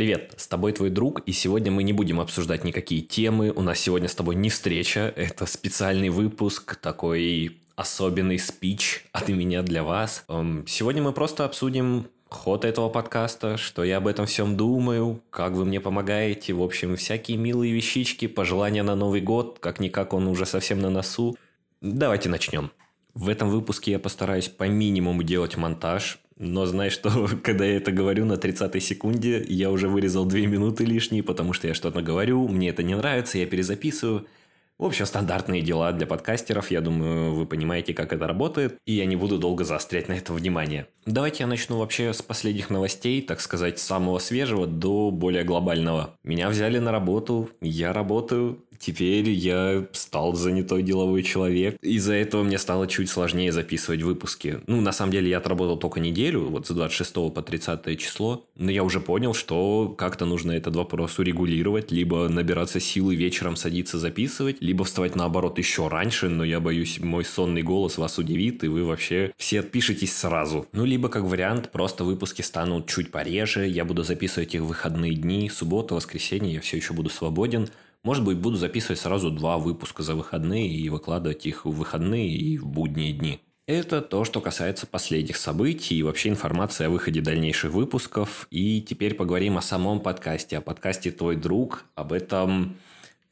Привет, с тобой твой друг, и сегодня мы не будем обсуждать никакие темы. У нас сегодня с тобой не встреча, это специальный выпуск, такой особенный спич от меня для вас. Эм, сегодня мы просто обсудим ход этого подкаста, что я об этом всем думаю, как вы мне помогаете, в общем, всякие милые вещички, пожелания на Новый год, как-никак он уже совсем на носу. Давайте начнем. В этом выпуске я постараюсь по минимуму делать монтаж, но знай, что когда я это говорю на 30 секунде, я уже вырезал 2 минуты лишние, потому что я что-то говорю, мне это не нравится, я перезаписываю. В общем, стандартные дела для подкастеров, я думаю, вы понимаете, как это работает, и я не буду долго заострять на это внимание. Давайте я начну вообще с последних новостей, так сказать, самого свежего до более глобального. Меня взяли на работу, я работаю, Теперь я стал занятой деловой человек. Из-за этого мне стало чуть сложнее записывать выпуски. Ну, на самом деле, я отработал только неделю, вот с 26 по 30 число. Но я уже понял, что как-то нужно этот вопрос урегулировать. Либо набираться силы вечером садиться записывать, либо вставать наоборот еще раньше, но я боюсь, мой сонный голос вас удивит, и вы вообще все отпишетесь сразу. Ну, либо как вариант, просто выпуски станут чуть пореже, я буду записывать их в выходные дни, суббота, воскресенье, я все еще буду свободен. Может быть, буду записывать сразу два выпуска за выходные и выкладывать их в выходные и в будние дни. Это то, что касается последних событий и вообще информации о выходе дальнейших выпусков. И теперь поговорим о самом подкасте, о подкасте «Твой друг», об этом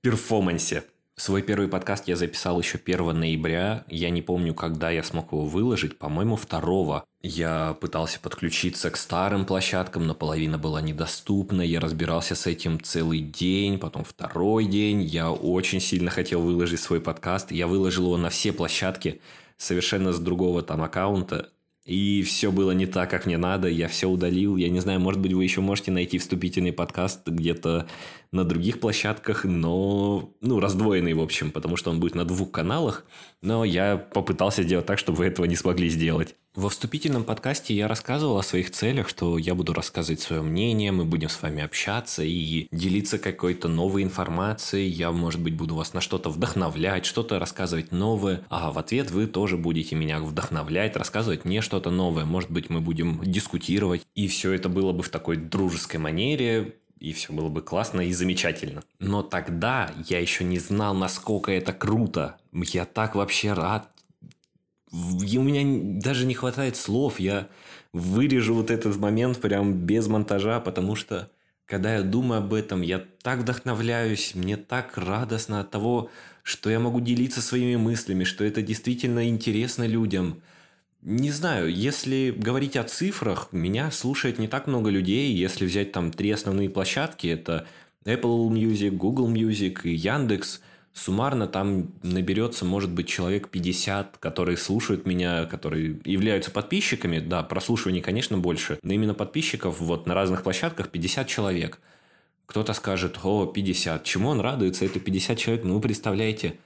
перформансе. Свой первый подкаст я записал еще 1 ноября. Я не помню, когда я смог его выложить. По-моему, 2. Я пытался подключиться к старым площадкам, но половина была недоступна. Я разбирался с этим целый день, потом второй день. Я очень сильно хотел выложить свой подкаст. Я выложил его на все площадки совершенно с другого там аккаунта. И все было не так, как мне надо, я все удалил. Я не знаю, может быть, вы еще можете найти вступительный подкаст где-то на других площадках, но, ну, раздвоенный, в общем, потому что он будет на двух каналах. Но я попытался сделать так, чтобы вы этого не смогли сделать. Во вступительном подкасте я рассказывал о своих целях, что я буду рассказывать свое мнение, мы будем с вами общаться и делиться какой-то новой информацией. Я, может быть, буду вас на что-то вдохновлять, что-то рассказывать новое, а в ответ вы тоже будете меня вдохновлять, рассказывать мне что-то новое. Может быть, мы будем дискутировать. И все это было бы в такой дружеской манере, и все было бы классно и замечательно. Но тогда я еще не знал, насколько это круто. Я так вообще рад у меня даже не хватает слов. Я вырежу вот этот момент прям без монтажа, потому что когда я думаю об этом, я так вдохновляюсь, мне так радостно от того, что я могу делиться своими мыслями, что это действительно интересно людям. Не знаю, если говорить о цифрах, меня слушает не так много людей. Если взять там три основные площадки, это Apple Music, Google Music и Яндекс – суммарно там наберется, может быть, человек 50, которые слушают меня, которые являются подписчиками. Да, прослушиваний, конечно, больше, но именно подписчиков вот на разных площадках 50 человек. Кто-то скажет, о, 50. Чему он радуется? Это 50 человек. Ну, вы представляете,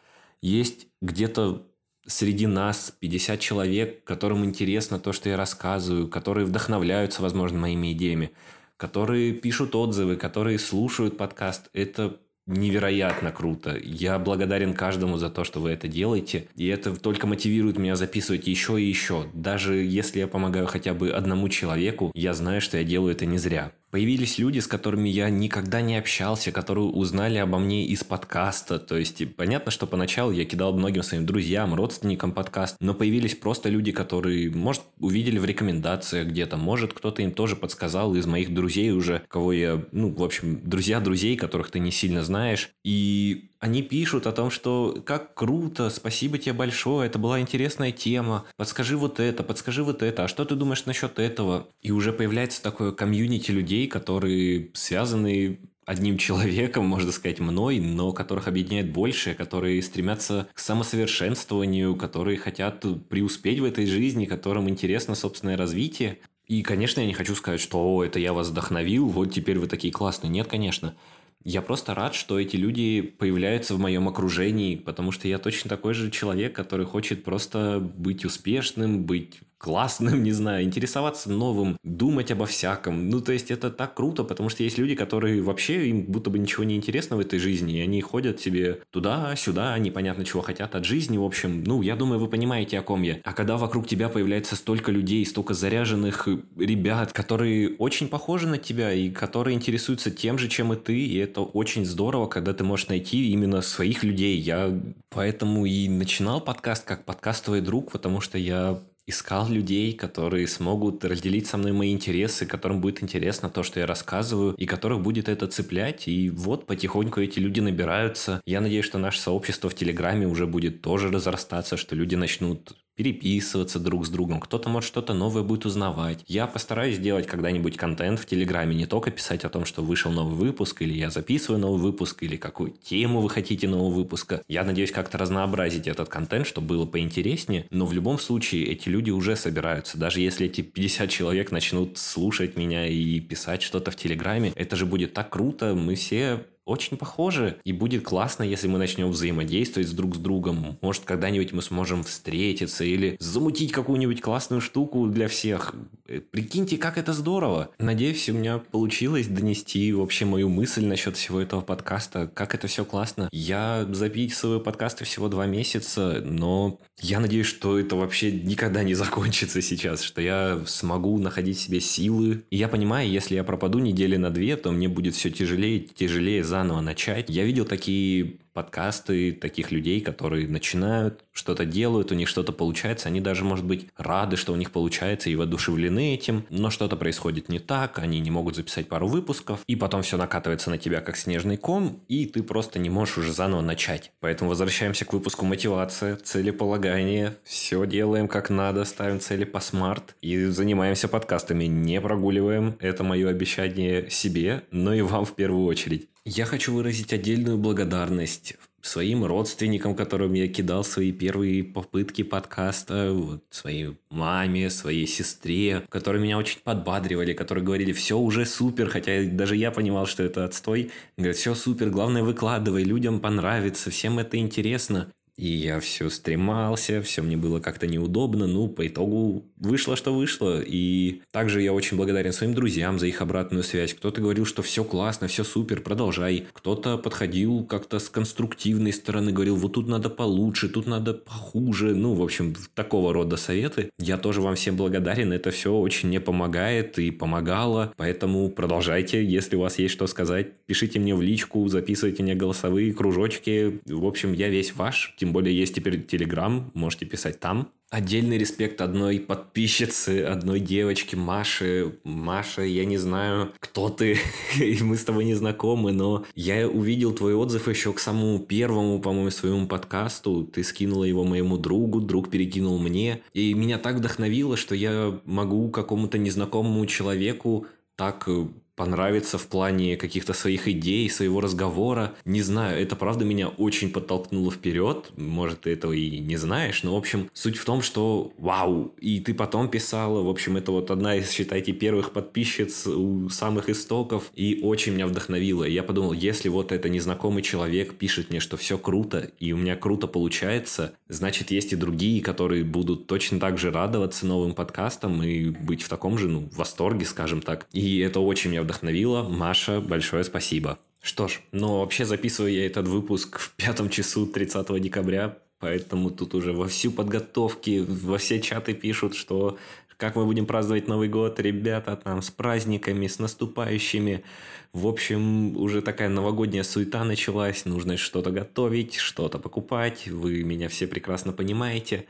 есть где-то среди нас 50 человек, которым интересно то, что я рассказываю, которые вдохновляются, возможно, моими идеями, которые пишут отзывы, которые слушают подкаст. Это невероятно круто. Я благодарен каждому за то, что вы это делаете. И это только мотивирует меня записывать еще и еще. Даже если я помогаю хотя бы одному человеку, я знаю, что я делаю это не зря. Появились люди, с которыми я никогда не общался, которые узнали обо мне из подкаста. То есть, понятно, что поначалу я кидал многим своим друзьям, родственникам подкаст, но появились просто люди, которые, может, увидели в рекомендациях где-то, может, кто-то им тоже подсказал из моих друзей уже, кого я, ну, в общем, друзья друзей, которых ты не сильно знаешь. И они пишут о том, что как круто, спасибо тебе большое, это была интересная тема, подскажи вот это, подскажи вот это, а что ты думаешь насчет этого? И уже появляется такое комьюнити людей, которые связаны одним человеком, можно сказать, мной, но которых объединяет больше, которые стремятся к самосовершенствованию, которые хотят преуспеть в этой жизни, которым интересно собственное развитие. И, конечно, я не хочу сказать, что О, это я вас вдохновил, вот теперь вы такие классные. Нет, конечно. Я просто рад, что эти люди появляются в моем окружении, потому что я точно такой же человек, который хочет просто быть успешным, быть классным, не знаю, интересоваться новым, думать обо всяком. Ну, то есть это так круто, потому что есть люди, которые вообще им будто бы ничего не интересно в этой жизни, и они ходят себе туда-сюда, непонятно чего хотят от жизни, в общем, ну, я думаю, вы понимаете, о ком я. А когда вокруг тебя появляется столько людей, столько заряженных ребят, которые очень похожи на тебя и которые интересуются тем же, чем и ты, и это очень здорово, когда ты можешь найти именно своих людей. Я поэтому и начинал подкаст как подкастовый друг, потому что я искал людей, которые смогут разделить со мной мои интересы, которым будет интересно то, что я рассказываю, и которых будет это цеплять. И вот потихоньку эти люди набираются. Я надеюсь, что наше сообщество в Телеграме уже будет тоже разрастаться, что люди начнут переписываться друг с другом, кто-то может что-то новое будет узнавать. Я постараюсь сделать когда-нибудь контент в Телеграме, не только писать о том, что вышел новый выпуск, или я записываю новый выпуск, или какую тему вы хотите нового выпуска. Я надеюсь как-то разнообразить этот контент, чтобы было поинтереснее, но в любом случае эти люди уже собираются. Даже если эти 50 человек начнут слушать меня и писать что-то в Телеграме, это же будет так круто, мы все очень похожи. И будет классно, если мы начнем взаимодействовать друг с другом. Может, когда-нибудь мы сможем встретиться или замутить какую-нибудь классную штуку для всех. Э, прикиньте, как это здорово. Надеюсь, у меня получилось донести вообще мою мысль насчет всего этого подкаста. Как это все классно. Я записываю подкасты всего два месяца, но я надеюсь, что это вообще никогда не закончится сейчас, что я смогу находить в себе силы. И я понимаю, если я пропаду недели на две, то мне будет все тяжелее и тяжелее заново начать. Я видел такие подкасты таких людей, которые начинают, что-то делают, у них что-то получается, они даже, может быть, рады, что у них получается и воодушевлены этим, но что-то происходит не так, они не могут записать пару выпусков, и потом все накатывается на тебя как снежный ком, и ты просто не можешь уже заново начать. Поэтому возвращаемся к выпуску мотивация, целеполагание, все делаем как надо, ставим цели по смарт и занимаемся подкастами, не прогуливаем, это мое обещание себе, но и вам в первую очередь. Я хочу выразить отдельную благодарность своим родственникам, которым я кидал свои первые попытки подкаста, вот, своей маме, своей сестре, которые меня очень подбадривали, которые говорили, все уже супер, хотя даже я понимал, что это отстой. Говорят, все супер, главное выкладывай, людям понравится, всем это интересно. И я все стремался, все мне было как-то неудобно. Ну, по итогу вышло, что вышло. И также я очень благодарен своим друзьям за их обратную связь. Кто-то говорил, что все классно, все супер, продолжай. Кто-то подходил как-то с конструктивной стороны, говорил, вот тут надо получше, тут надо похуже. Ну, в общем, такого рода советы. Я тоже вам всем благодарен. Это все очень мне помогает и помогало. Поэтому продолжайте, если у вас есть что сказать. Пишите мне в личку, записывайте мне голосовые кружочки. В общем, я весь ваш более есть теперь Телеграм, можете писать там. Отдельный респект одной подписчице, одной девочке, Маше. Маша, я не знаю, кто ты, и мы с тобой не знакомы, но я увидел твой отзыв еще к самому первому, по-моему, своему подкасту. Ты скинула его моему другу, друг перекинул мне. И меня так вдохновило, что я могу какому-то незнакомому человеку так э, понравится в плане каких-то своих идей, своего разговора. Не знаю, это правда меня очень подтолкнуло вперед. Может, ты этого и не знаешь, но, в общем, суть в том, что вау, и ты потом писала, в общем, это вот одна из, считайте, первых подписчиц у самых истоков, и очень меня вдохновило. Я подумал, если вот это незнакомый человек пишет мне, что все круто, и у меня круто получается, значит, есть и другие, которые будут точно так же радоваться новым подкастам и быть в таком же, ну, восторге, скажем так. И это очень меня вдохновило. Маша, большое спасибо. Что ж, ну вообще записываю я этот выпуск в пятом часу 30 декабря, поэтому тут уже во всю подготовки, во все чаты пишут, что как мы будем праздновать Новый год, ребята, там, с праздниками, с наступающими. В общем, уже такая новогодняя суета началась, нужно что-то готовить, что-то покупать, вы меня все прекрасно понимаете.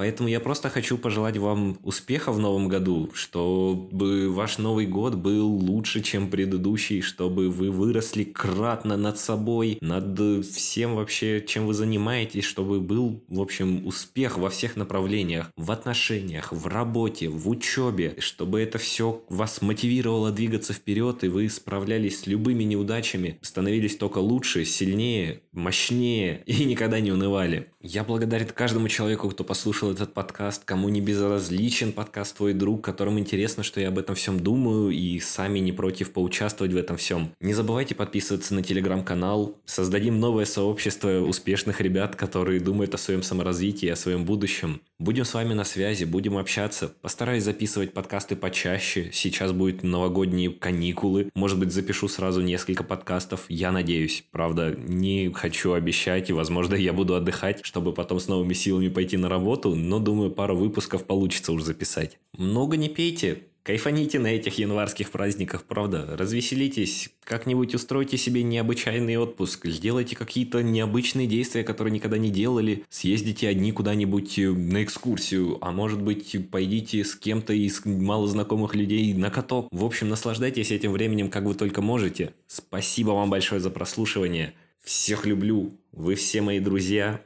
Поэтому я просто хочу пожелать вам успеха в новом году, чтобы ваш Новый год был лучше, чем предыдущий, чтобы вы выросли кратно над собой, над всем вообще, чем вы занимаетесь, чтобы был, в общем, успех во всех направлениях, в отношениях, в работе, в учебе, чтобы это все вас мотивировало двигаться вперед, и вы справлялись с любыми неудачами, становились только лучше, сильнее, мощнее и никогда не унывали. Я благодарен каждому человеку, кто послушал слушал этот подкаст, кому не безразличен подкаст «Твой друг», которым интересно, что я об этом всем думаю, и сами не против поучаствовать в этом всем. Не забывайте подписываться на телеграм-канал, создадим новое сообщество успешных ребят, которые думают о своем саморазвитии, о своем будущем. Будем с вами на связи, будем общаться. Постараюсь записывать подкасты почаще. Сейчас будут новогодние каникулы. Может быть, запишу сразу несколько подкастов. Я надеюсь. Правда, не хочу обещать, и, возможно, я буду отдыхать, чтобы потом с новыми силами пойти на работу. Но, думаю, пару выпусков получится уже записать. Много не пейте, Кайфаните на этих январских праздниках, правда? Развеселитесь, как-нибудь устройте себе необычайный отпуск, сделайте какие-то необычные действия, которые никогда не делали, съездите одни куда-нибудь э, на экскурсию, а может быть пойдите с кем-то из малознакомых людей на каток. В общем, наслаждайтесь этим временем, как вы только можете. Спасибо вам большое за прослушивание. Всех люблю. Вы все мои друзья.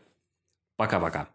Пока-пока.